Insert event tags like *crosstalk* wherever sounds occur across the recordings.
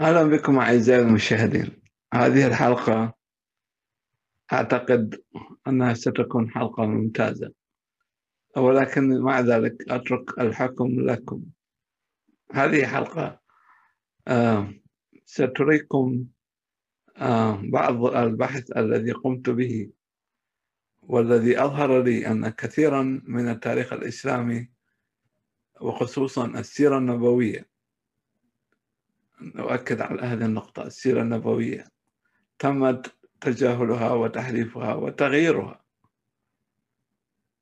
أهلا بكم أعزائي المشاهدين. هذه الحلقة أعتقد أنها ستكون حلقة ممتازة ولكن مع ذلك أترك الحكم لكم. هذه حلقة آه ستريكم آه بعض البحث الذي قمت به والذي أظهر لي أن كثيرا من التاريخ الإسلامي وخصوصا السيرة النبوية نؤكد على هذه النقطة السيرة النبوية. تمت تجاهلها وتحريفها وتغييرها.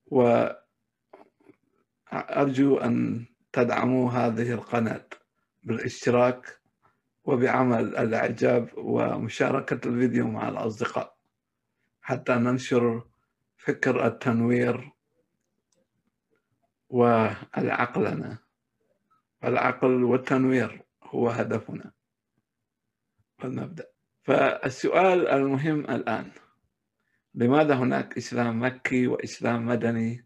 وأرجو أن تدعموا هذه القناة بالاشتراك وبعمل الإعجاب ومشاركة الفيديو مع الأصدقاء. حتى ننشر فكر التنوير والعقلنة العقل والتنوير. هو هدفنا فلنبدأ فالسؤال المهم الآن لماذا هناك إسلام مكي وإسلام مدني؟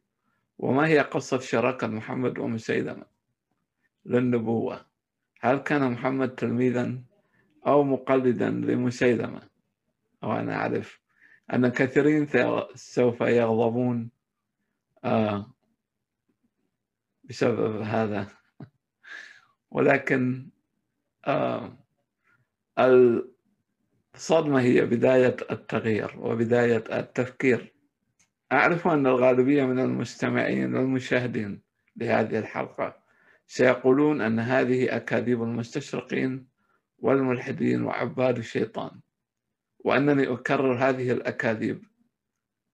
وما هي قصة شراكة محمد ومسيلمة للنبوة؟ هل كان محمد تلميذا أو مقلدا لمسيلمة وأنا أعرف أن كثيرين سوف يغضبون آه، بسبب هذا. *laughs* ولكن الصدمة هي بداية التغيير وبداية التفكير. أعرف أن الغالبية من المستمعين والمشاهدين لهذه الحلقة سيقولون أن هذه أكاذيب المستشرقين والملحدين وعباد الشيطان وأنني أكرر هذه الأكاذيب.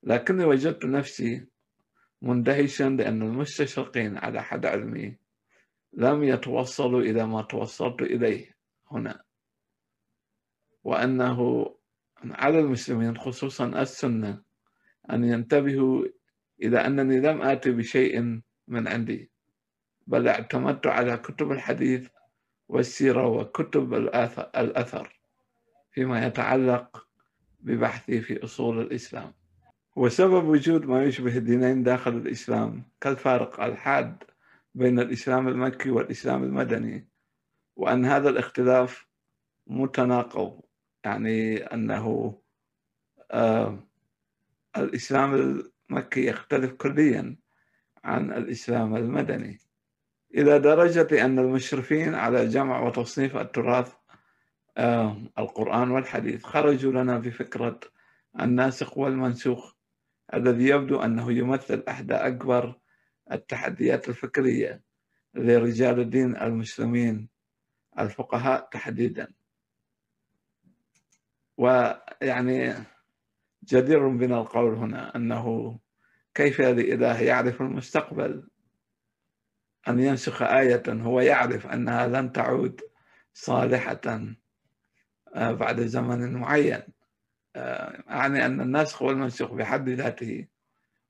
لكني وجدت نفسي مندهشا لأن المستشرقين على حد علمي لم يتوصلوا إلى ما توصلت إليه هنا. وأنه على المسلمين خصوصا السنة أن ينتبهوا إلى أنني لم آتي بشيء من عندي بل اعتمدت على كتب الحديث والسيرة وكتب الأثر فيما يتعلق ببحثي في أصول الإسلام. وسبب وجود ما يشبه الدينين داخل الإسلام كالفارق الحاد بين الإسلام المكي والإسلام المدني وأن هذا الاختلاف متناقض. يعني أنه آه الإسلام المكي يختلف كليا عن الإسلام المدني إلى درجة أن المشرفين على جمع وتصنيف التراث آه القرآن والحديث خرجوا لنا بفكرة الناسخ والمنسوخ الذي يبدو أنه يمثل إحدى أكبر التحديات الفكرية لرجال الدين المسلمين الفقهاء تحديدا. ويعني جدير بنا القول هنا أنه كيف لإله يعرف المستقبل؟ أن ينسخ آية هو يعرف أنها لن تعود صالحة آه، بعد زمن معين. آه، يعني أن النسخ والمنسوخ بحد ذاته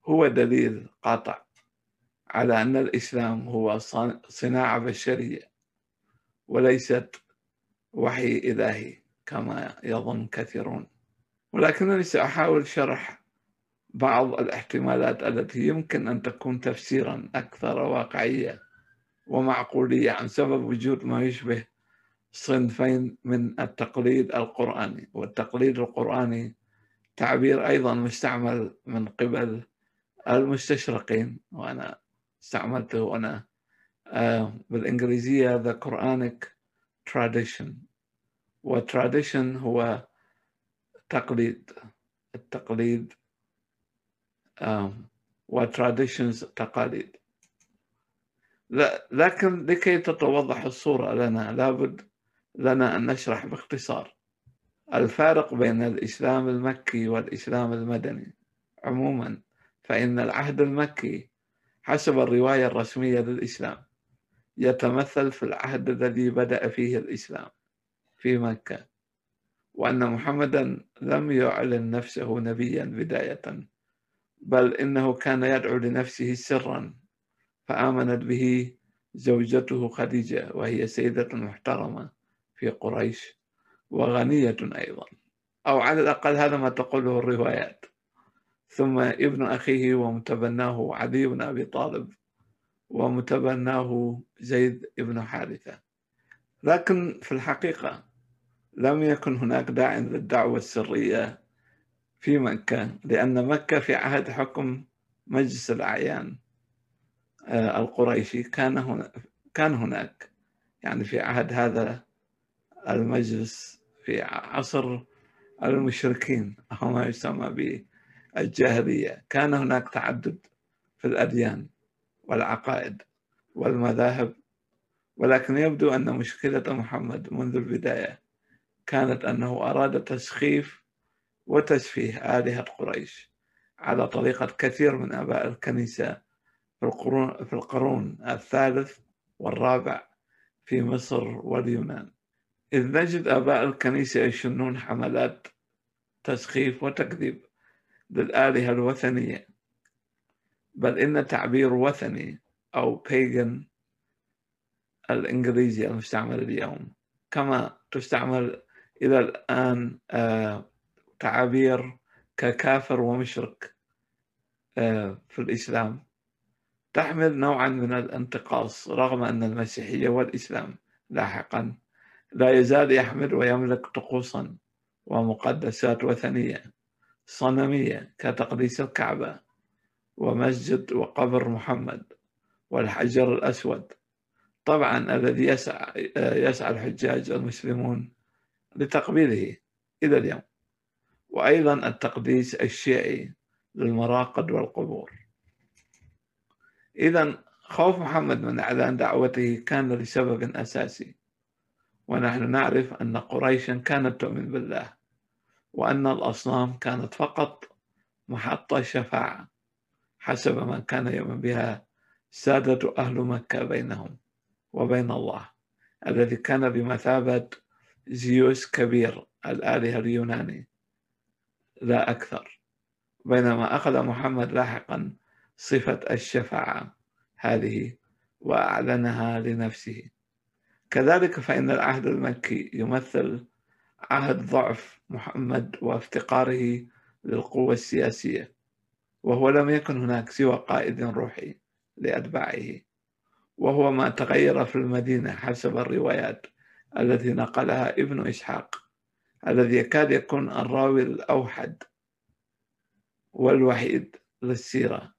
هو دليل قاطع. على أن الإسلام هو صناعة بشرية وليست وحي إلهي كما يظن كثيرون. ولكنني سأحاول شرح بعض الاحتمالات التي يمكن أن تكون تفسيرا أكثر واقعية ومعقولية عن سبب وجود ما يشبه صنفين من التقليد القرآني. والتقليد القرآني تعبير أيضا مستعمل من قبل المستشرقين وأنا استعملته أنا. آه، بالإنجليزية the Quranic tradition. و tradition هو تقليد التقليد و traditions تقاليد. لكن لكي تتوضح الصورة لنا لابد لنا أن نشرح باختصار. الفارق بين الإسلام المكي والإسلام المدني. عموما فإن العهد المكي حسب الرواية الرسمية للإسلام. يتمثل في العهد الذي بدأ فيه الإسلام في مكة وأن محمدا لم يعلن نفسه نبيا بداية بل إنه كان يدعو لنفسه سرا فآمنت به زوجته خديجة وهي سيدة محترمة في قريش وغنية أيضا. أو على الأقل هذا ما تقوله الروايات. ثم ابن أخيه ومتبناه علي بن أبي طالب ومتبناه زيد بن حارثة. لكن في الحقيقة لم يكن هناك داع للدعوة السرية في مكة لأن مكة في عهد حكم مجلس الأعيان آه، القريشي كان كان هناك. يعني في عهد هذا المجلس في عصر المشركين أو ما يسمى بالجاهلية كان هناك تعدد في الأديان والعقائد والمذاهب ولكن يبدو أن مشكلة محمد منذ البداية كانت أنه أراد تسخيف وتسفيه آلهة قريش على طريقة كثير من آباء الكنيسة في القرون, في القرون الثالث والرابع في مصر واليونان. إذ نجد آباء الكنيسة يشنون حملات تسخيف وتكذيب للآلهة الوثنية. بل إن تعبير وثني أو بيغن الإنجليزي المستعمل اليوم. كما تستعمل إلى الآن آه، تعابير ككافر ومشرك آه، في الإسلام. تحمل نوعا من الانتقاص رغم أن المسيحية والإسلام لاحقا لا يزال يحمل ويملك طقوسا ومقدسات وثنية. صنمية كتقديس الكعبة ومسجد وقبر محمد والحجر الأسود. طبعا الذي يسعى يسعى الحجاج المسلمون لتقبيله إلى اليوم. وأيضا التقديس الشيعي للمراقد والقبور. إذا خوف محمد من إعلان دعوته كان لسبب أساسي. ونحن نعرف أن قريشا كانت تؤمن بالله. وأن الأصنام كانت فقط محطة شفاعة حسب ما كان يؤمن بها سادة أهل مكة بينهم وبين الله الذي كان بمثابة زيوس كبير الآلهة اليوناني لا أكثر بينما أخذ محمد لاحقا صفة الشفاعة هذه وأعلنها لنفسه. كذلك فإن العهد المكي يمثل عهد ضعف محمد وافتقاره للقوة السياسية وهو لم يكن هناك سوى قائد روحي لأتباعه وهو ما تغير في المدينة حسب الروايات التي نقلها ابن إسحاق الذي يكاد يكون الراوي الأوحد والوحيد للسيرة.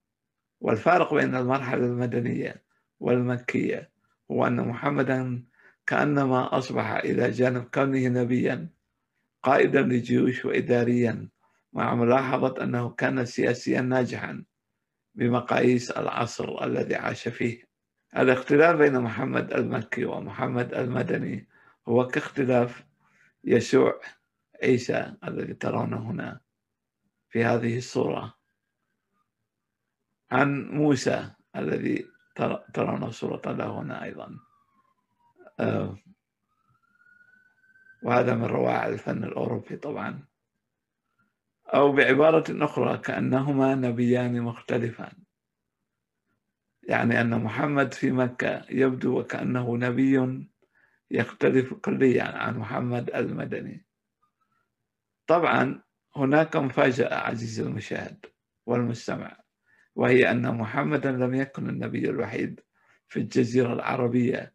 والفارق بين المرحلة المدنية والمكية هو أن محمدا كأنما أصبح إلى جانب كونه نبيا قائدا لجيوش وإداريا مع ملاحظة أنه كان سياسيا ناجحا بمقاييس العصر الذي عاش فيه. الاختلاف بين محمد المكي ومحمد المدني هو كاختلاف يسوع عيسى الذي ترونه هنا في هذه الصورة. عن موسى الذي ترون صورة له هنا أيضا. وهذا من روائع الفن الأوروبي طبعا. أو بعبارة أخرى كأنهما نبيان مختلفان. يعني أن محمد في مكة يبدو وكأنه نبي يختلف كليا عن محمد المدني. طبعا هناك مفاجأة عزيزي المشاهد والمستمع وهي أن محمدا لم يكن النبي الوحيد في الجزيرة العربية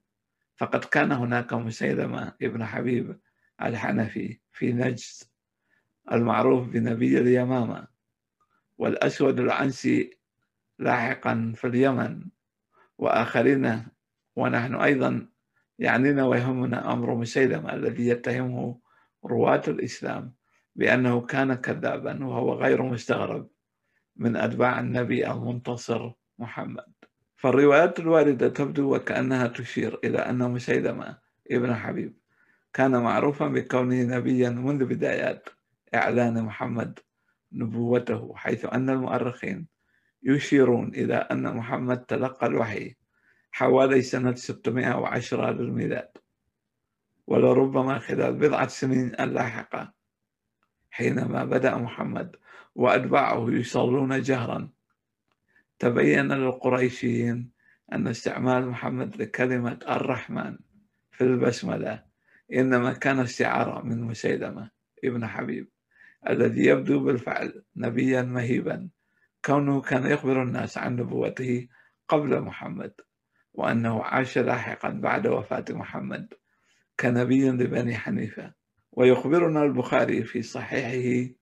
فقد كان هناك مسيلمة ابن حبيب الحنفي في نجد المعروف بنبي اليمامة والأسود العنسي لاحقا في اليمن وآخرين ونحن أيضا يعنينا ويهمنا أمر مسيلمة الذي يتهمه رواة الإسلام بأنه كان كذابا وهو غير مستغرب من أتباع النبي المنتصر محمد. فالروايات الواردة تبدو وكأنها تشير إلى أن مسيلمة ابن حبيب كان معروفا بكونه نبيا منذ بدايات إعلان محمد نبوته حيث أن المؤرخين يشيرون إلى أن محمد تلقى الوحي حوالي سنة 610 للميلاد ولربما خلال بضعة سنين اللاحقة حينما بدأ محمد وأتباعه يصلون جهرا تبين للقريشيين أن استعمال محمد لكلمة الرحمن في البسملة إنما كان استعارة من مسيلمة ابن حبيب الذي يبدو بالفعل نبيا مهيبا كونه كان يخبر الناس عن نبوته قبل محمد وأنه عاش لاحقا بعد وفاة محمد كنبي لبني حنيفة. ويخبرنا البخاري في صحيحه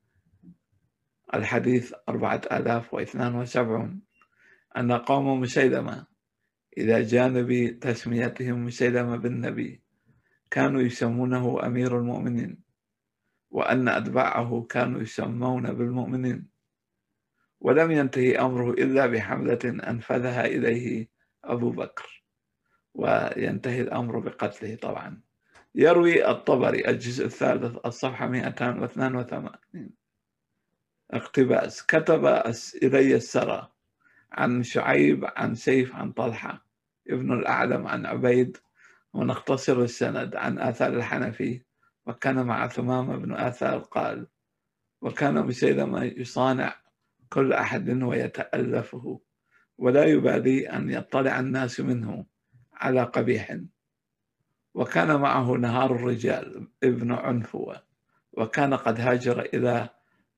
الحديث أربعة آلاف واثنان وسبعون. أن قوم مسيلمة إلى جانب تسميتهم مسيلمة بالنبي كانوا يسمونه أمير المؤمنين وأن أتباعه كانوا يسمون بالمؤمنين. ولم ينتهي أمره إلا بحملة أنفذها إليه أبو بكر وينتهي الأمر بقتله طبعا. يروي الطبري الجزء الثالث الصفحة 282 اقتباس كتب إلي السرى. عن شعيب عن سيف عن طلحة ابن الأعلم عن عبيد ونختصر السند عن آثار الحنفي وكان مع ثمامة بن آثار قال وكان مسيلمة يصانع كل أحد ويتألفه ولا يبالي أن يطلع الناس منه على قبيح وكان معه نهار الرجال ابن عنفوة وكان قد هاجر إلى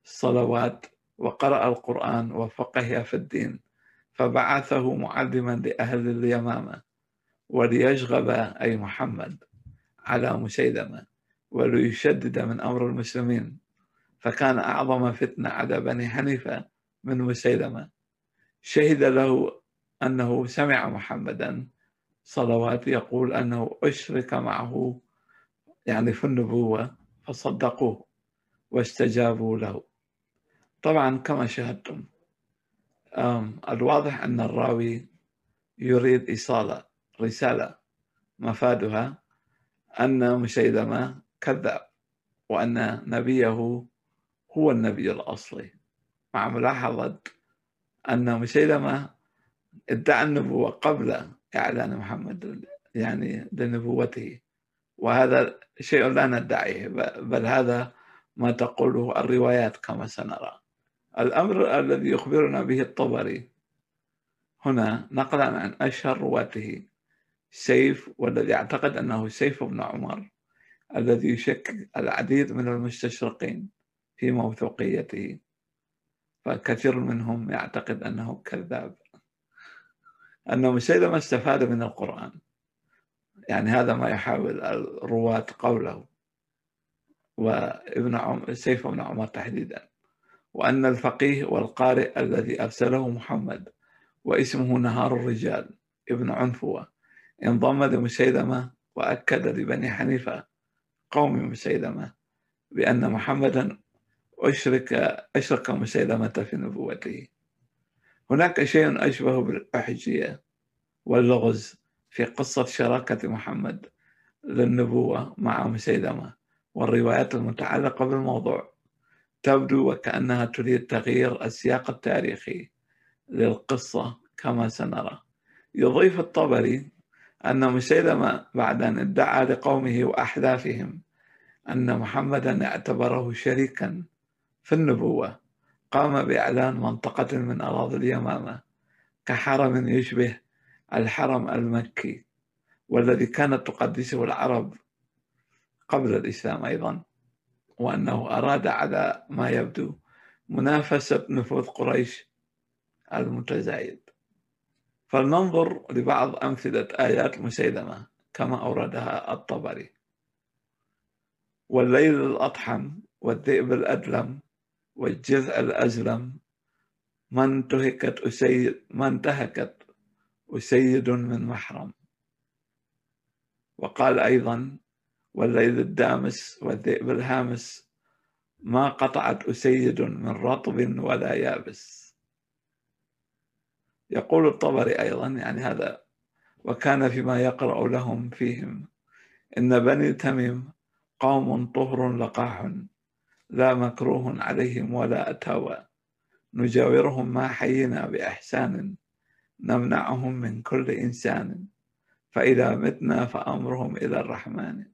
الصلوات وقرأ القرآن وفقه في الدين فبعثه معلما لأهل اليمامة وليشغب أي محمد على مسيلمة وليشدد من أمر المسلمين. فكان أعظم فتنة على بني حنيفة من مسيلمة شهد له أنه سمع محمدا صلوات يقول أنه أشرك معه يعني في النبوة فصدقوه واستجابوا له. طبعا كما شاهدتم الواضح أن الراوي يريد إيصال رسالة مفادها أن مسيلمة كذاب وأن نبيه هو النبي الأصلي مع ملاحظة أن مسيلمة ادعى النبوة قبل إعلان محمد يعني لنبوته وهذا شيء لا ندعيه بل هذا ما تقوله الروايات كما سنرى. الأمر الذي يخبرنا به الطبري. هنا نقلا عن أشهر رواته سيف والذي أعتقد أنه سيف بن عمر الذي يشكك العديد من المستشرقين في موثوقيته. فكثير منهم يعتقد أنه كذاب. أن مسيلمة استفاد من القرآن. يعني هذا ما يحاول الرواة قوله. وابن عمر سيف بن عمر تحديدا. وأن الفقيه والقارئ الذي أرسله محمد واسمه نهار الرجال ابن عنفوة انضم لمسيلمة وأكد لبني حنيفة قوم مسيلمة بأن محمدا أشرك أشرك مسيلمة في نبوته. هناك شيء أشبه بالأحجية واللغز في قصة شراكة محمد للنبوة مع مسيلمة والروايات المتعلقة بالموضوع. تبدو وكأنها تريد تغيير السياق التاريخي للقصة كما سنرى. يضيف الطبري أن مسيلمة بعد أن ادعى لقومه وأحلافهم أن محمدا اعتبره شريكا في النبوة. قام بإعلان منطقة من أراضي اليمامة كحرم يشبه الحرم المكي والذي كانت تقدسه العرب قبل الإسلام أيضا. وأنه أراد على ما يبدو منافسة نفوذ قريش المتزايد. فلننظر لبعض أمثلة آيات مسيلمة كما أوردها الطبري. والليل الأطحم والذئب الأدلم والجذع الأزلم ما انتهكت أسيد ما انتهكت أسيد من محرم. وقال أيضا والليل الدامس والذئب الهامس ما قطعت أسيد من رطب ولا يابس. يقول الطبري أيضا يعني هذا وكان فيما يقرأ لهم فيهم إن بني تميم قوم طهر لقاح لا مكروه عليهم ولا أتاوى. نجاورهم ما حينا بإحسان نمنعهم من كل إنسان. فإذا متنا فأمرهم إلى الرحمن.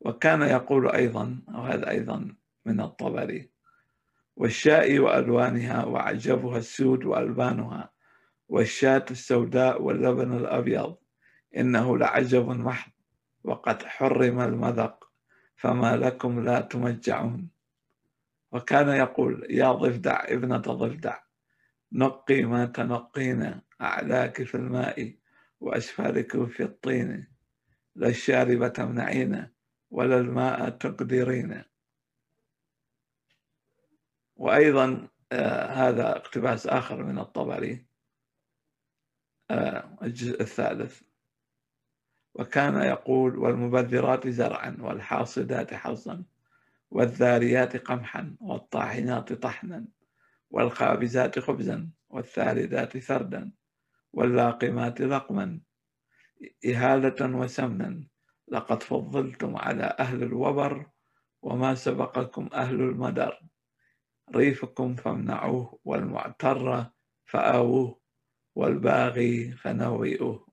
وكان يقول أيضا وهذا أيضا من الطبري والشاء وألوانها وعجبها السود وألبانها والشاة السوداء واللبن الأبيض إنه لعجب محض وقد حرم المذق فما لكم لا تمجعون. وكان يقول يا ضفدع ابنة ضفدع نقي ما تنقين أعلاك في الماء وأسفلك في الطين لا الشارب تمنعين ولا الماء تقدرين وأيضا آه هذا اقتباس آخر من الطبري آه الجزء الثالث. وكان يقول والمبذرات زرعا والحاصدات حصا والذاريات قمحا والطاحنات طحنا والخابزات خبزا والثالثات ثردا واللاقمات لقما إهالة وسمنا لقد فضلتم على أهل الوبر وما سبقكم أهل المدر. ريفكم فامنعوه والمعتر فآووه والباغي فنوئوه.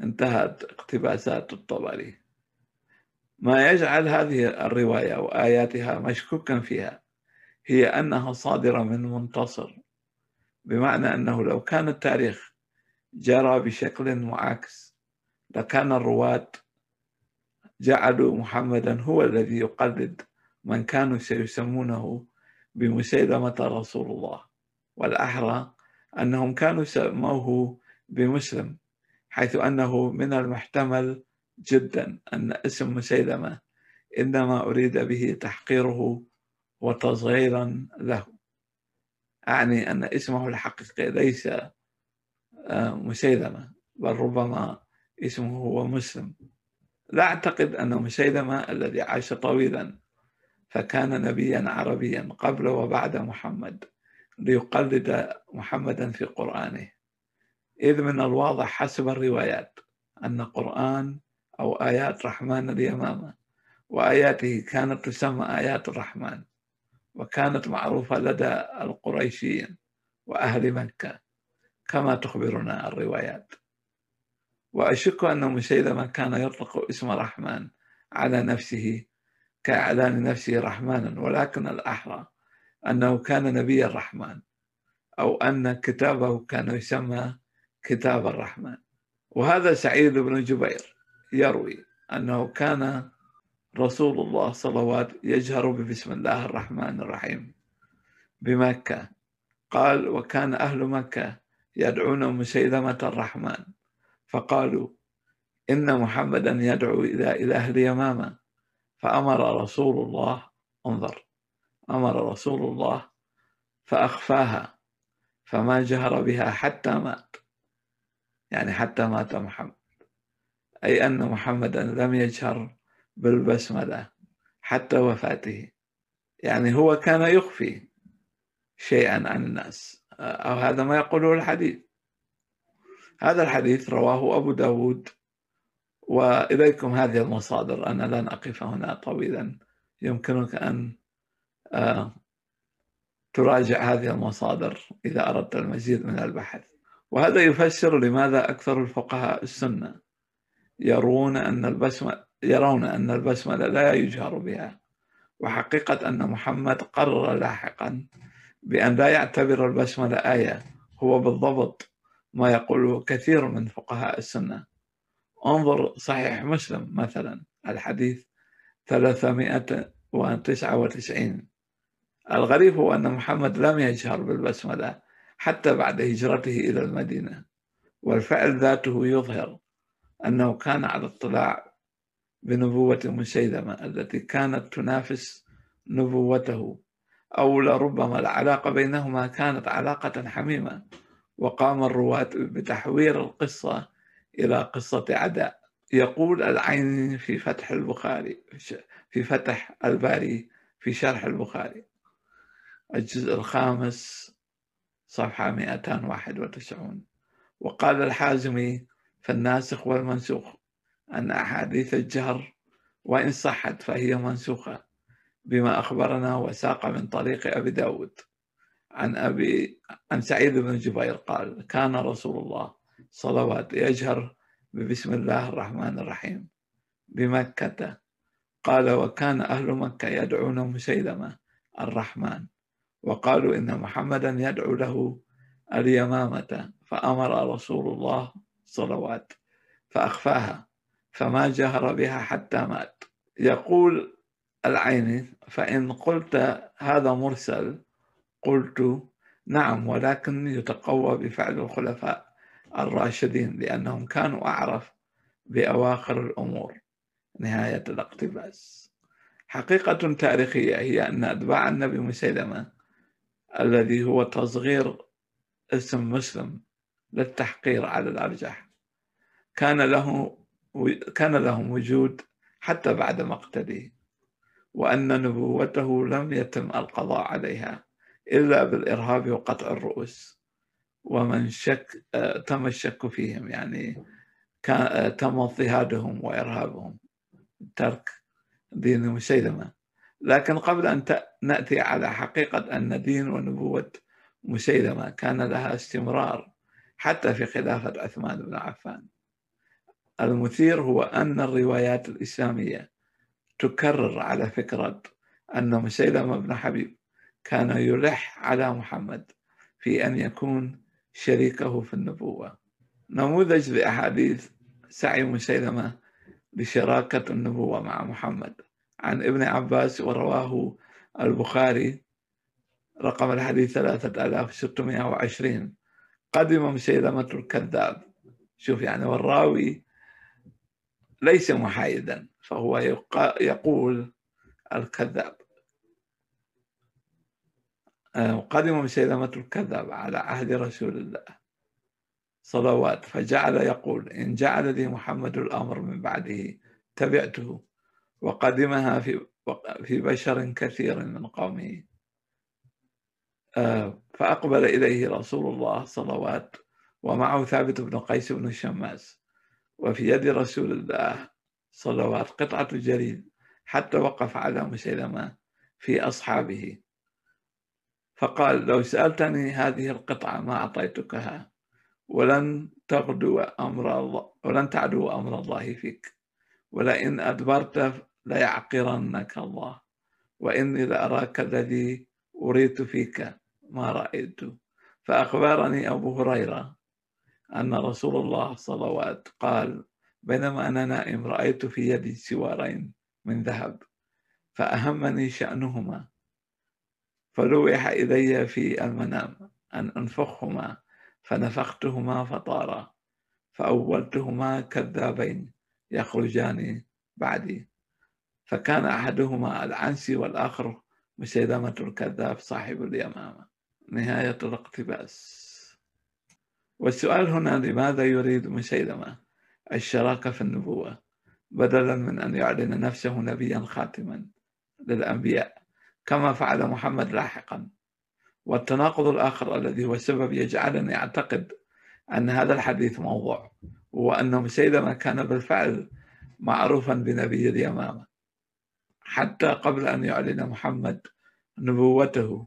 انتهت اقتباسات الطبري. ما يجعل هذه الرواية وآياتها مشكوكا فيها هي أنها صادرة من منتصر بمعنى أنه لو كان التاريخ جرى بشكل معاكس لكان الرواة جعلوا محمدا هو الذي يقلد من كانوا سيسمونه بمسيلمة رسول الله. والأحرى أنهم كانوا سموه بمسلم حيث أنه من المحتمل جدا أن اسم مسيلمة إنما أريد به تحقيره وتصغيرا له. أعني أن اسمه الحقيقي ليس آه، مسيلمة بل ربما اسمه هو مسلم. لا أعتقد أن مسيلمة الذي عاش طويلا فكان نبيا عربيا قبل وبعد محمد ليقلد محمدا في قرآنه. إذ من الواضح حسب الروايات أن قرآن أو آيات رحمن اليمامة وآياته كانت تسمى آيات الرحمن وكانت معروفة لدى القريشيين وأهل مكة كما تخبرنا الروايات. وأشك أن مسيلمة كان يطلق اسم رحمن على نفسه كإعلان نفسه رحمانا ولكن الأحرى أنه كان نبي الرحمن أو أن كتابه كان يسمى كتاب الرحمن. وهذا سعيد بن جبير يروي أنه كان رسول الله صلوات يجهر ببسم الله الرحمن الرحيم بمكة. قال وكان أهل مكة يدعون مسيلمة الرحمن فقالوا إن محمدا يدعو إلى إله اليمامة. فأمر رسول الله انظر أمر رسول الله فأخفاها فما جهر بها حتى مات. يعني حتى مات محمد. أي أن محمدا لم يجهر بالبسملة حتى وفاته. يعني هو كان يخفي شيئا عن الناس. أو هذا ما يقوله الحديث. هذا الحديث رواه أبو داود وإليكم هذه المصادر. أنا لن أقف هنا طويلا. يمكنك أن آه، تراجع هذه المصادر إذا أردت المزيد من البحث. وهذا يفسر لماذا أكثر الفقهاء السنة يرون أن البسمة يرون أن البسملة لا يجهر بها وحقيقة أن محمد قرر لاحقا بأن لا يعتبر البسملة آية هو بالضبط ما يقوله كثير من فقهاء السنة. انظر صحيح مسلم مثلا الحديث 399 الغريب هو أن محمد لم يجهر بالبسملة حتى بعد هجرته إلى المدينة والفعل ذاته يظهر أنه كان على اطلاع بنبوة مسيلمة التي كانت تنافس نبوته أو لربما العلاقة بينهما كانت علاقة حميمة. وقام الرواة بتحوير القصة إلى قصة عداء. يقول العين في فتح البخاري في فتح الباري في شرح البخاري. الجزء الخامس صفحة 291 وقال الحازمي في الناسخ والمنسوخ أن أحاديث الجهر وإن صحت فهي منسوخة بما أخبرنا وساق من طريق أبي داود. عن أبي عن سعيد بن جبير قال كان رسول الله صلوات يجهر ببسم الله الرحمن الرحيم بمكة. قال وكان أهل مكة يدعون مسيلمة الرحمن. وقالوا إن محمدا يدعو له اليمامة. فأمر رسول الله صلوات فأخفاها فما جهر بها حتى مات. يقول العيني فإن قلت هذا مرسل قلت نعم ولكن يتقوى بفعل الخلفاء الراشدين لأنهم كانوا أعرف بأواخر الأمور. نهاية الاقتباس. حقيقة تاريخية هي أن أتباع النبي مسيلمة الذي هو تصغير اسم مسلم للتحقير على الأرجح. كان له كان لهم وجود حتى بعد مقتله وأن نبوته لم يتم القضاء عليها. إلا بالإرهاب وقطع الرؤوس ومن شك تم الشك فيهم يعني كان تم اضطهادهم وإرهابهم ترك دين مسيلمة. لكن قبل أن نأتي على حقيقة أن دين ونبوة مسيلمة كان لها استمرار حتى في خلافة عثمان بن عفان. المثير هو أن الروايات الإسلامية تكرر على فكرة أن مسيلمة بن حبيب كان يلح على محمد في أن يكون شريكه في النبوة. نموذج لأحاديث سعي مسيلمة لشراكة النبوة مع محمد. عن ابن عباس ورواه البخاري رقم الحديث 3620 قدم مسيلمة الكذاب. شوف يعني والراوي ليس محايدا فهو يقول الكذاب. قدم مسيلمة الكذاب على عهد رسول الله صلوات. فجعل يقول إن جعل لي محمد الأمر من بعده تبعته وقدمها في في بشر كثير من قومه. آه، فأقبل إليه رسول الله صلوات ومعه ثابت بن قيس بن الشماس وفي يد رسول الله صلوات قطعة جريد حتى وقف على مسيلمة في أصحابه. فقال لو سألتني هذه القطعة ما أعطيتكها ولن تغدو أمر الله ولن تعدو أمر الله فيك ولئن أدبرت ليعقرنك الله وإني لأراك الذي أريد فيك ما رأيت. فأخبرني أبو هريرة أن رسول الله صلوات قال بينما أنا نائم رأيت في يدي سوارين من ذهب فأهمني شأنهما فلوح إلي في المنام أن أنفخهما فنفختهما فطارا فأولتهما كذابين يخرجان بعدي. فكان أحدهما العنسي والآخر مسيلمة الكذاب صاحب اليمامة. نهاية الاقتباس. والسؤال هنا لماذا يريد مسيلمة الشراكة في النبوة؟ بدلا من أن يعلن نفسه نبيا خاتما للأنبياء. كما فعل محمد لاحقا. والتناقض الآخر الذي هو السبب يجعلني أعتقد أن هذا الحديث موضوع هو أن مسيلمة كان بالفعل معروفا بنبي اليمامة. حتى قبل أن يعلن محمد نبوته.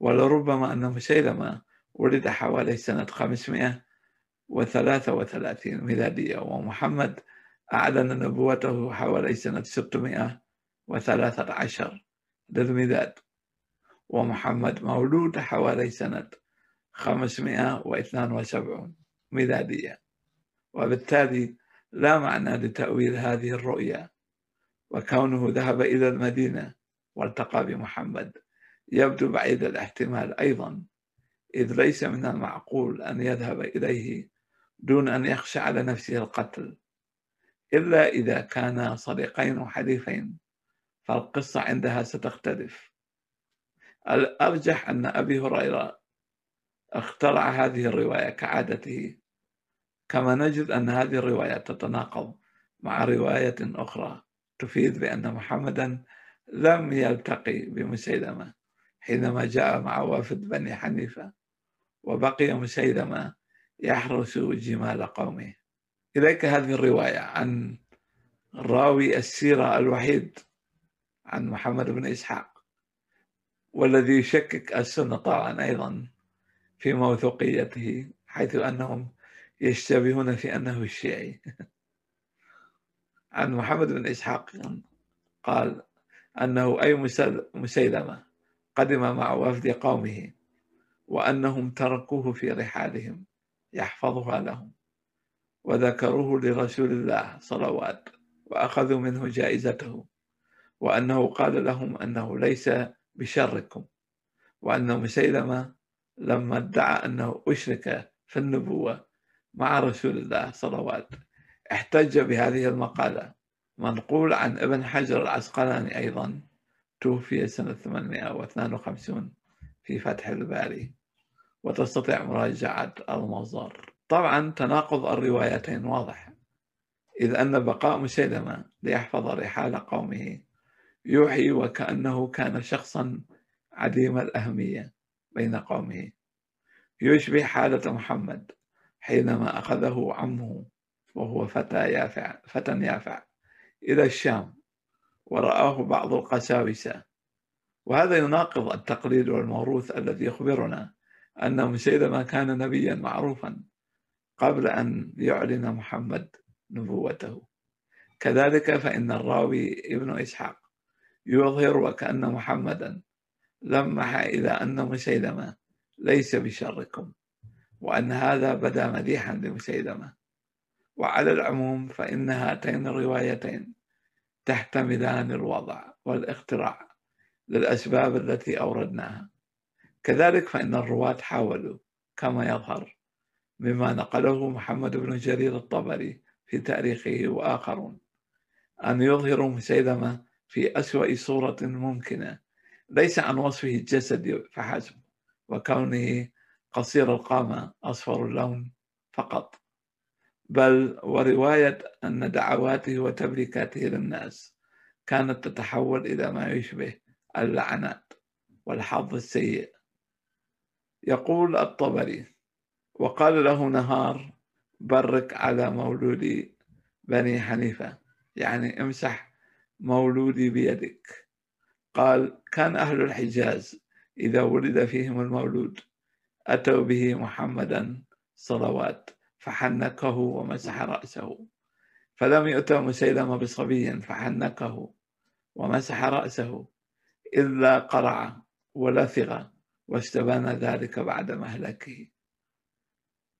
ولربما أن مسيلمة ولد حوالي سنة 533 ميلادية ومحمد أعلن نبوته حوالي سنة 613 للميلاد. ومحمد مولود حوالي سنة 572 ميلادية. وبالتالي لا معنى لتأويل هذه الرؤيا وكونه ذهب إلى المدينة والتقى بمحمد. يبدو بعيد الاحتمال أيضا إذ ليس من المعقول أن يذهب إليه دون أن يخشى على نفسه القتل إلا إذا كانا صديقين وحليفين فالقصة عندها ستختلف. الأرجح أن أبي هريرة اخترع هذه الرواية كعادته كما نجد أن هذه الرواية تتناقض مع رواية أخرى تفيد بأن محمدا لم يلتقي بمسيلمة حينما جاء مع وافد بني حنيفة وبقي مسيلمة يحرس جمال قومه. إليك هذه الرواية عن راوي السيرة الوحيد. عن محمد بن إسحاق والذي يشكك السنة طبعا أيضا في موثوقيته حيث أنهم يشتبهون في أنه الشيعي. عن محمد بن إسحاق قال أنه أي مسيلمة قدم مع وفد قومه وأنهم تركوه في رحالهم يحفظها لهم وذكروه لرسول الله صلوات وأخذوا منه جائزته. وأنه قال لهم أنه ليس بشركم وأن مسيلمة لما ادعى أنه أشرك في النبوة مع رسول الله صلوات احتج بهذه المقالة. منقول عن ابن حجر العسقلاني أيضا توفي سنة 852 في فتح الباري وتستطيع مراجعة المصدر. طبعا تناقض الروايتين واضح إذ أن بقاء مسيلمة ليحفظ رحال قومه يوحي وكأنه كان شخصا عديم الأهمية بين قومه. يشبه حالة محمد حينما أخذه عمه وهو فتى يافع فتى يافع إلى الشام ورآه بعض القساوسة. وهذا يناقض التقليد والموروث الذي يخبرنا أن مسيلمة كان نبيا معروفا قبل أن يعلن محمد نبوته. كذلك فإن الراوي ابن إسحاق يظهر وكأن محمدا. لمح إلى أن مسيلمة ليس بشركم وأن هذا بدا مديحا لمسيلمة وعلى العموم فإن هاتين الروايتين تحتملان الوضع والاختراع للأسباب التي أوردناها. كذلك فإن الرواة حاولوا كما يظهر مما نقله محمد بن جرير الطبري في تاريخه وآخرون أن يظهروا مسيلمة في أسوأ صورة ممكنة. ليس عن وصفه الجسدي فحسب وكونه قصير القامة أصفر اللون فقط. بل ورواية أن دعواته وتبريكاته للناس كانت تتحول إلى ما يشبه اللعنات والحظ السيء. يقول الطبري وقال له نهار برك على مولود بني حنيفة. يعني امسح مولودي بيدك. قال كان أهل الحجاز إذا ولد فيهم المولود أتوا به محمدا صلوات فحنكه ومسح رأسه. فلم يؤتى مسيلمة بصبي فحنكه ومسح رأسه إلا قرع ولثغ واستبان ذلك بعد مهلكه.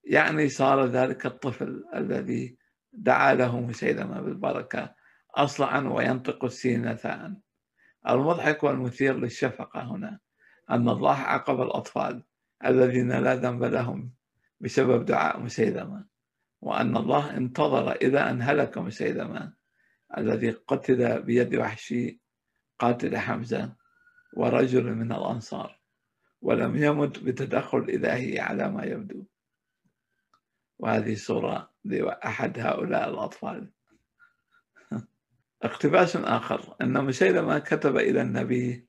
يعني صار ذلك الطفل الذي دعا له مسيلمة بالبركة أصلعا وينطق السين ثاء المضحك والمثير للشفقة هنا أن الله عاقب الأطفال الذين لا ذنب لهم بسبب دعاء مسيلمة وأن الله انتظر إلى أن هلك مسيلمة الذي قتل بيد وحشي قاتل حمزة ورجل من الأنصار ولم يمت بتدخل إلهي على ما يبدو. وهذه صورة لأحد هؤلاء الأطفال. اقتباس آخر أن مسيلمة كتب إلى النبي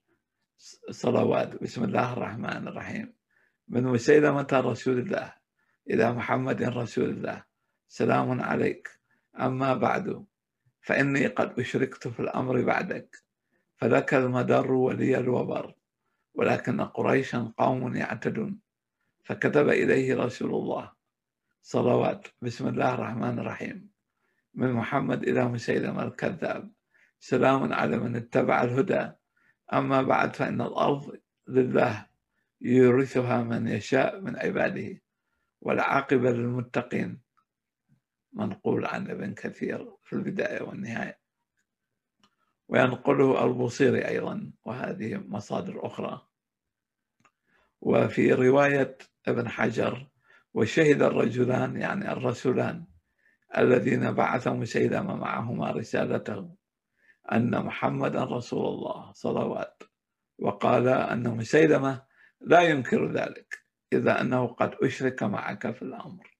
صلوات. بسم الله الرحمن الرحيم. من مسيلمة رسول الله؟ إلى محمد رسول الله. سلام عليك. أما بعد فإني قد أشركت في الأمر بعدك فلك المدر ولي الوبر ولكن قريشا قوم يعتدون. فكتب إليه رسول الله. صلوات. بسم الله الرحمن الرحيم. من محمد إلى مسيلمة الكذاب. سلام على من اتبع الهدى. أما بعد فإن الأرض لله يورثها من يشاء من عباده والعاقبة للمتقين. منقول عن ابن كثير في البداية والنهاية. وينقله البوصيري أيضا وهذه مصادر أخرى. وفي رواية ابن حجر وشهد الرجلان يعني الرسولان الذين بعث مسيلمة معهما رسالته أن محمدا رسول الله صلوات. وقال أن مسيلمة لا ينكر ذلك إذا أنه قد أشرك معك في الأمر.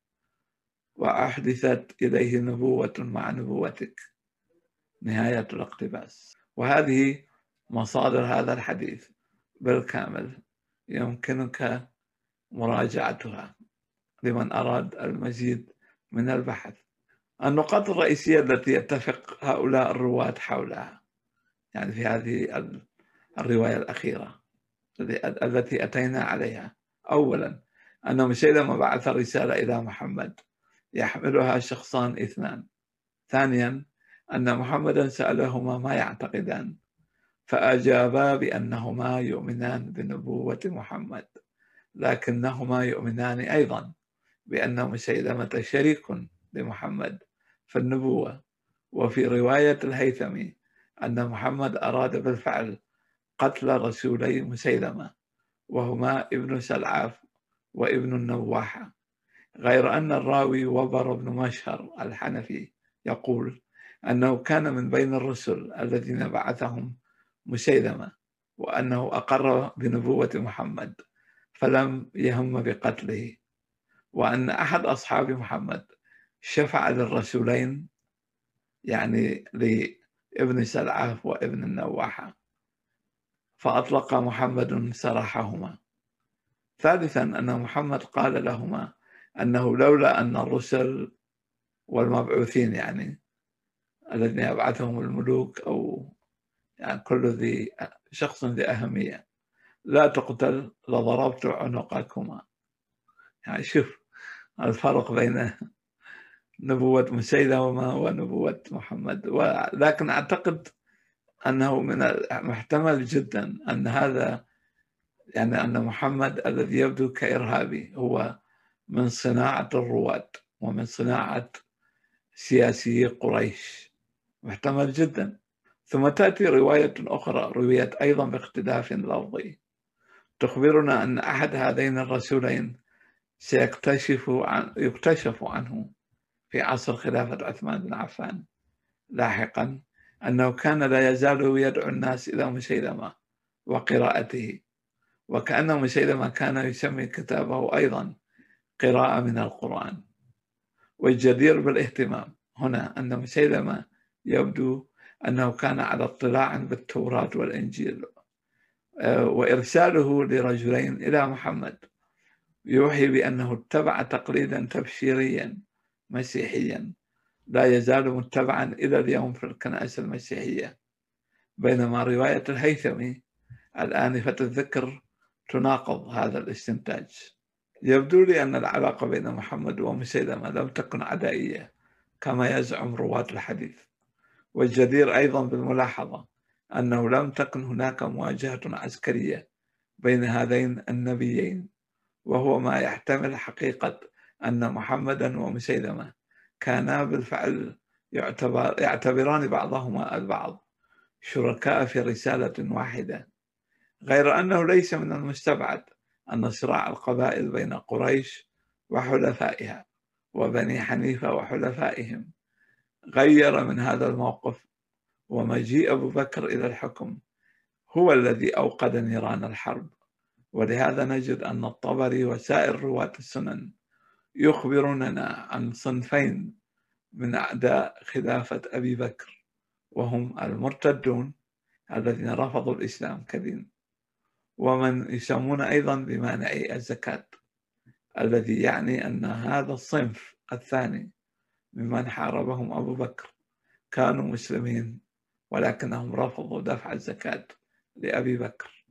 وأحدثت إليه نبوة مع نبوتك. نهاية الاقتباس. وهذه مصادر هذا الحديث بالكامل يمكنك مراجعتها لمن أراد المزيد من البحث. النقاط الرئيسية التي يتفق هؤلاء الرواة حولها. يعني في هذه الرواية الأخيرة التي أتينا عليها. أولا أن مسيلمة بعث رسالة إلى محمد يحملها شخصان اثنان. ثانيا أن محمدا سألهما ما يعتقدان. فأجابا بأنهما يؤمنان بنبوة محمد لكنهما يؤمنان أيضا بأن مسيلمة شريك لمحمد في النبوة. وفي رواية الهيثمي أن محمد أراد بالفعل قتل رسولي مسيلمة وهما ابن سلعاف وابن النواحة غير أن الراوي وبر بن مشهر الحنفي يقول أنه كان من بين الرسل الذين بعثهم مسيلمة وأنه أقر بنبوة محمد فلم يهم بقتله. وأن أحد أصحاب محمد شفع للرسولين يعني لابن سلعة وابن النواحة. فأطلق محمد سراحهما. ثالثا أن محمد قال لهما أنه لولا أن الرسل والمبعوثين يعني الذين يبعثهم الملوك أو يعني كل ذي شخص ذي أهمية لا تقتل لضربت عنقكما. يعني شوف الفرق بين نبوة مسيلمة ونبوة محمد. ولكن أعتقد أنه من المحتمل جدا أن هذا يعني أن محمد الذي يبدو كإرهابي هو من صناعة الرواة ومن صناعة سياسي قريش. محتمل جدا. ثم تأتي رواية أخرى رويت أيضا باختلاف لفظي. تخبرنا أن أحد هذين الرسولين سيكتشف عن يكتشف عنه في عصر خلافة عثمان بن عفان لاحقا أنه كان لا يزال يدعو الناس إلى مسيلمة وقراءته وكأن مسيلمة كان يسمي كتابه أيضا قراءة من القرآن. والجدير بالاهتمام هنا أن مسيلمة يبدو أنه كان على اطلاع بالتوراة والإنجيل آه، وإرساله لرجلين إلى محمد يوحي بأنه اتبع تقليدا تبشيريا مسيحيا. لا يزال متبعا إلى اليوم في الكنائس المسيحية. بينما رواية الهيثمي الآنفة الذكر تناقض هذا الاستنتاج. يبدو لي أن العلاقة بين محمد ومسيلمة لم تكن عدائية كما يزعم رواة الحديث. والجدير أيضا بالملاحظة أنه لم تكن هناك مواجهة عسكرية بين هذين النبيين وهو ما يحتمل حقيقة أن محمدا ومسيلمة كانا بالفعل يعتبر يعتبران بعضهما البعض شركاء في رسالة واحدة. غير أنه ليس من المستبعد أن صراع القبائل بين قريش وحلفائها وبني حنيفة وحلفائهم غير من هذا الموقف ومجيء أبو بكر إلى الحكم هو الذي أوقد نيران الحرب. ولهذا نجد أن الطبري وسائر رواة السنن يخبروننا عن صنفين من أعداء خلافة أبي بكر وهم المرتدون الذين رفضوا الإسلام كدين ومن يسمون أيضا بمانعي الزكاة الذي يعني أن هذا الصنف الثاني ممن حاربهم أبو بكر كانوا مسلمين ولكنهم رفضوا دفع الزكاة لأبي بكر.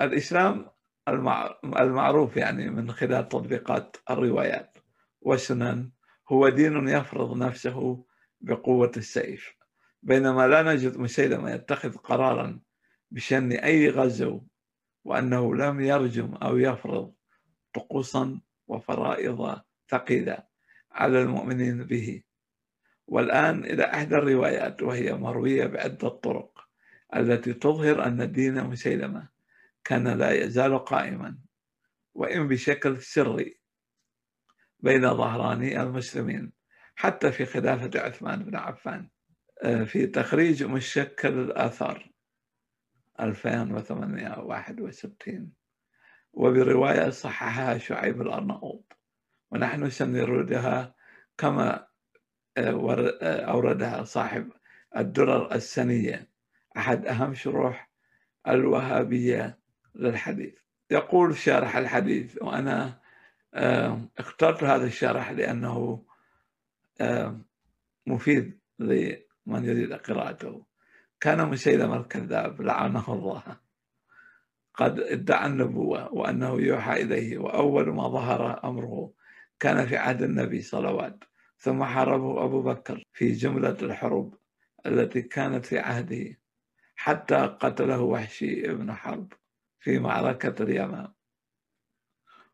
الإسلام المعروف يعني من خلال تطبيقات الروايات. والسنن هو دين يفرض نفسه بقوة السيف. بينما لا نجد مسيلمة يتخذ قرارا بشن أي غزو وأنه لم يرجم أو يفرض طقوسا وفرائض ثقيلة على المؤمنين به. والآن إلى إحدى الروايات وهي مروية بعدة طرق التي تظهر أن دين مسيلمة. كان لا يزال قائما وإن بشكل سري بين ظهراني المسلمين حتى في خلافة عثمان بن عفان آه، في تخريج مشكل الآثار 2861 وبرواية صححها شعيب الأرناؤوط. ونحن سنردها كما آه، آه، أوردها صاحب الدرر السنية أحد أهم شروح الوهابية للحديث. يقول شارح الحديث وأنا اخترت هذا الشرح لأنه مفيد لمن يريد قراءته. كان مسيلمة الكذاب لعنه الله. قد ادعى النبوة وأنه يوحى إليه وأول ما ظهر أمره كان في عهد النبي صلوات. ثم حاربه أبو بكر في جملة الحروب التي كانت في عهده حتى قتله وحشي ابن حرب. في معركة اليمام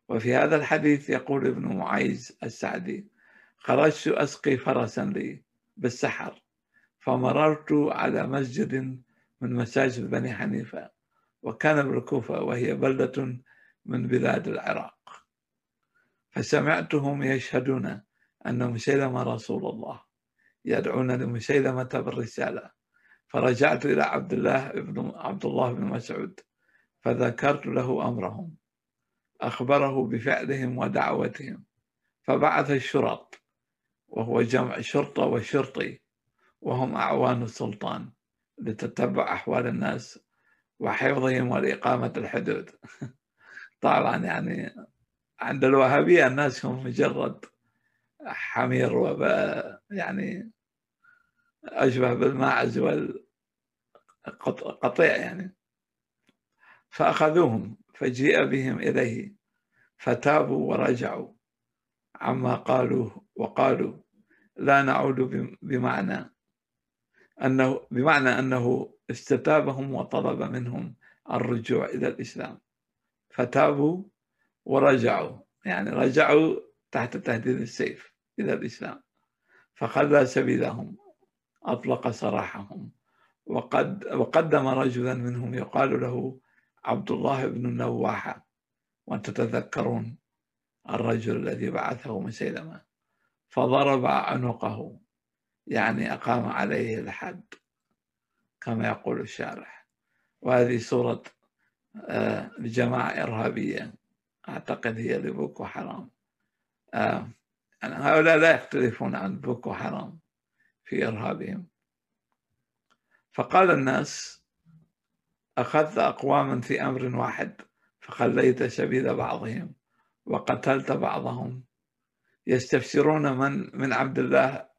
وفي هذا الحديث يقول ابن معيز السعدي خرجت أسقي فرسا لي بالسحر فمررت على مسجد من مساجد بني حنيفة وكان بالكوفة وهي بلدة من بلاد العراق. فسمعتهم يشهدون أن مسيلمة رسول الله يدعون لمسيلمة بالرسالة. فرجعت إلى عبد الله بن عبد الله بن مسعود فذكرت له أمرهم أخبره بفعلهم ودعوتهم فبعث الشرط وهو جمع شرطة وشرطي وهم أعوان السلطان لتتبع أحوال الناس وحفظهم والإقامة الحدود. *laughs* طبعا يعني عند الوهابية الناس هم مجرد حمير وب يعني أشبه بالماعز والقطيع يعني. فأخذوهم فجيء بهم إليه فتابوا ورجعوا عما قالوا وقالوا لا نعود بمعنى أنه بمعنى أنه استتابهم وطلب منهم الرجوع إلى الإسلام. فتابوا ورجعوا يعني رجعوا تحت تهديد السيف إلى الإسلام. فخلى سبيلهم أطلق سراحهم وقد وقدم رجلا منهم يقال له عبد الله بن النواحة وأنت تتذكرون الرجل الذي بعثه مسيلمة فضرب عنقه يعني أقام عليه الحد كما يقول الشارح. وهذه صورة آه، جماعة إرهابية أعتقد هي لبوكو حرام. آه، يعني هؤلاء لا يختلفون عن بوكو حرام في إرهابهم. فقال الناس أخذت أقواما في أمر واحد فخليت سبيل بعضهم وقتلت بعضهم. يستفسرون من من عبد الله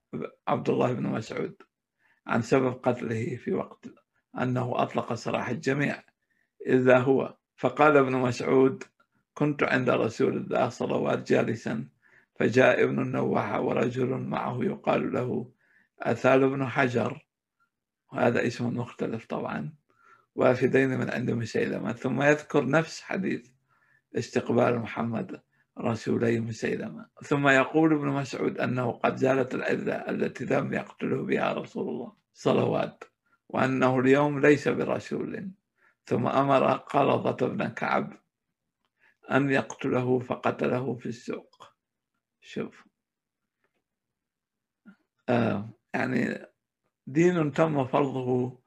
عبد الله بن مسعود عن سبب قتله في وقت أنه أطلق سراح الجميع إذا هو. فقال ابن مسعود كنت عند رسول الله صلوات جالسا فجاء ابن النواحة ورجل معه يقال له أثال بن حجر. وهذا اسم مختلف طبعا. وافدين من عند مسيلمة. ثم يذكر نفس حديث استقبال محمد رسولي مسيلمة. ثم يقول ابن مسعود أنه قد زالت العلة التي لم يقتله بها رسول الله صلوات وأنه اليوم ليس برسول. ثم أمر قلظة بن كعب أن يقتله فقتله في السوق. شوف. آه يعني دين تم فرضه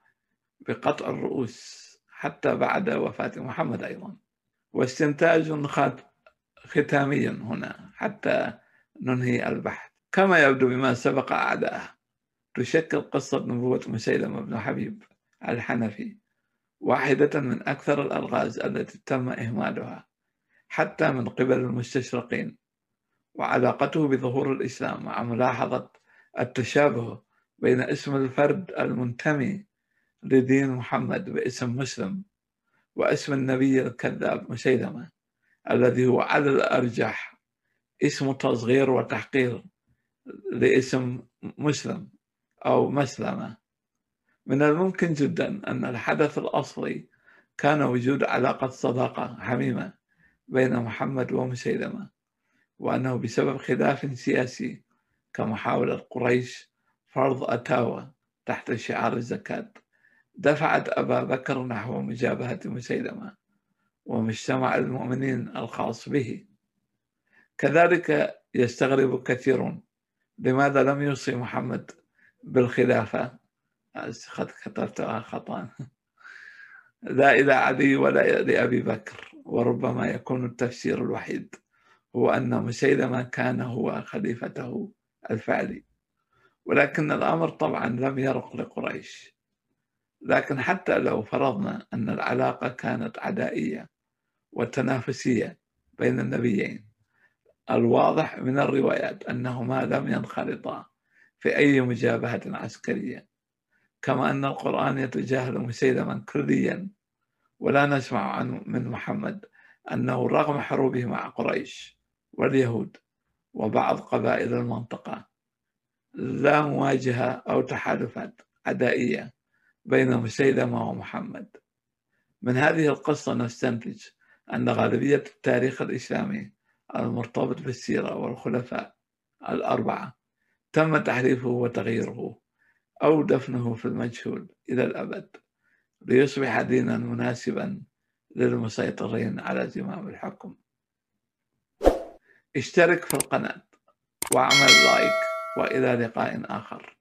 بقطع الرؤوس حتى بعد وفاة محمد أيضا. واستنتاج ختامي هنا حتى ننهي البحث. كما يبدو بما سبق أعداءه تشكل قصة نبوة مسيلمة بن حبيب الحنفي واحدة من أكثر الألغاز التي تم إهمالها حتى من قبل المستشرقين وعلاقته بظهور الإسلام مع ملاحظة التشابه بين اسم الفرد المنتمي لدين محمد باسم مسلم واسم النبي الكذاب مسيلمة الذي هو على الأرجح. اسم تصغير وتحقير لاسم مسلم أو مسلمة. من الممكن جدا أن الحدث الأصلي كان وجود علاقة صداقة حميمة بين محمد ومسيلمة وأنه بسبب خلاف سياسي كمحاولة قريش فرض أتاوى تحت شعار الزكاة. دفعت أبا بكر نحو مجابهة مسيلمة ومجتمع المؤمنين الخاص به. كذلك يستغرب كثيرون لماذا لم يوصي محمد بالخلافة. قد كتبتها خطأ. *laughs* لا إلى علي ولا لأبي بكر وربما يكون التفسير الوحيد هو أن مسيلمة كان هو خليفته الفعلي. ولكن الأمر طبعا لم يرق لقريش. لكن حتى لو فرضنا أن العلاقة كانت عدائية وتنافسية بين النبيين الواضح من الروايات أنهما لم ينخرطا في أي مجابهة عسكرية. كما أن القرآن يتجاهل مسيلما كليا ولا نسمع عن من محمد أنه رغم حروبه مع قريش واليهود وبعض قبائل المنطقة لا مواجهة أو تحالفات عدائية. بين مسيلمة ومحمد من هذه القصة نستنتج أن غالبية التاريخ الإسلامي المرتبط بالسيرة والخلفاء الأربعة تم تحريفه وتغييره أو دفنه في المجهول إلى الأبد ليصبح دينا مناسبا للمسيطرين على زمام الحكم. اشترك في القناة واعمل لايك وإلى لقاء آخر.